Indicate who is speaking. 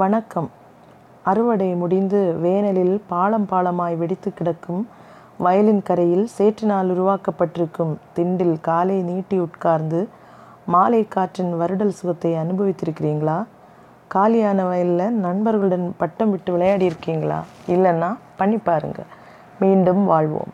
Speaker 1: வணக்கம். அறுவடை முடிந்து வேனலில் பாலம் பாலமாய் வெடித்து கிடக்கும் வயலின் கரையில் சேற்றினால் உருவாக்கப்பட்டிருக்கும் திண்டில் காலை நீட்டி உட்கார்ந்து மாலை காற்றின் வருடல் சுகத்தை அனுபவித்திருக்கிறீங்களா? காலியான வயலில் நண்பர்களுடன் பட்டம் விட்டு விளையாடி இருக்கீங்களா இல்லைன்னா பண்ணி பாருங்கள் மீண்டும் வாழ்வோம்.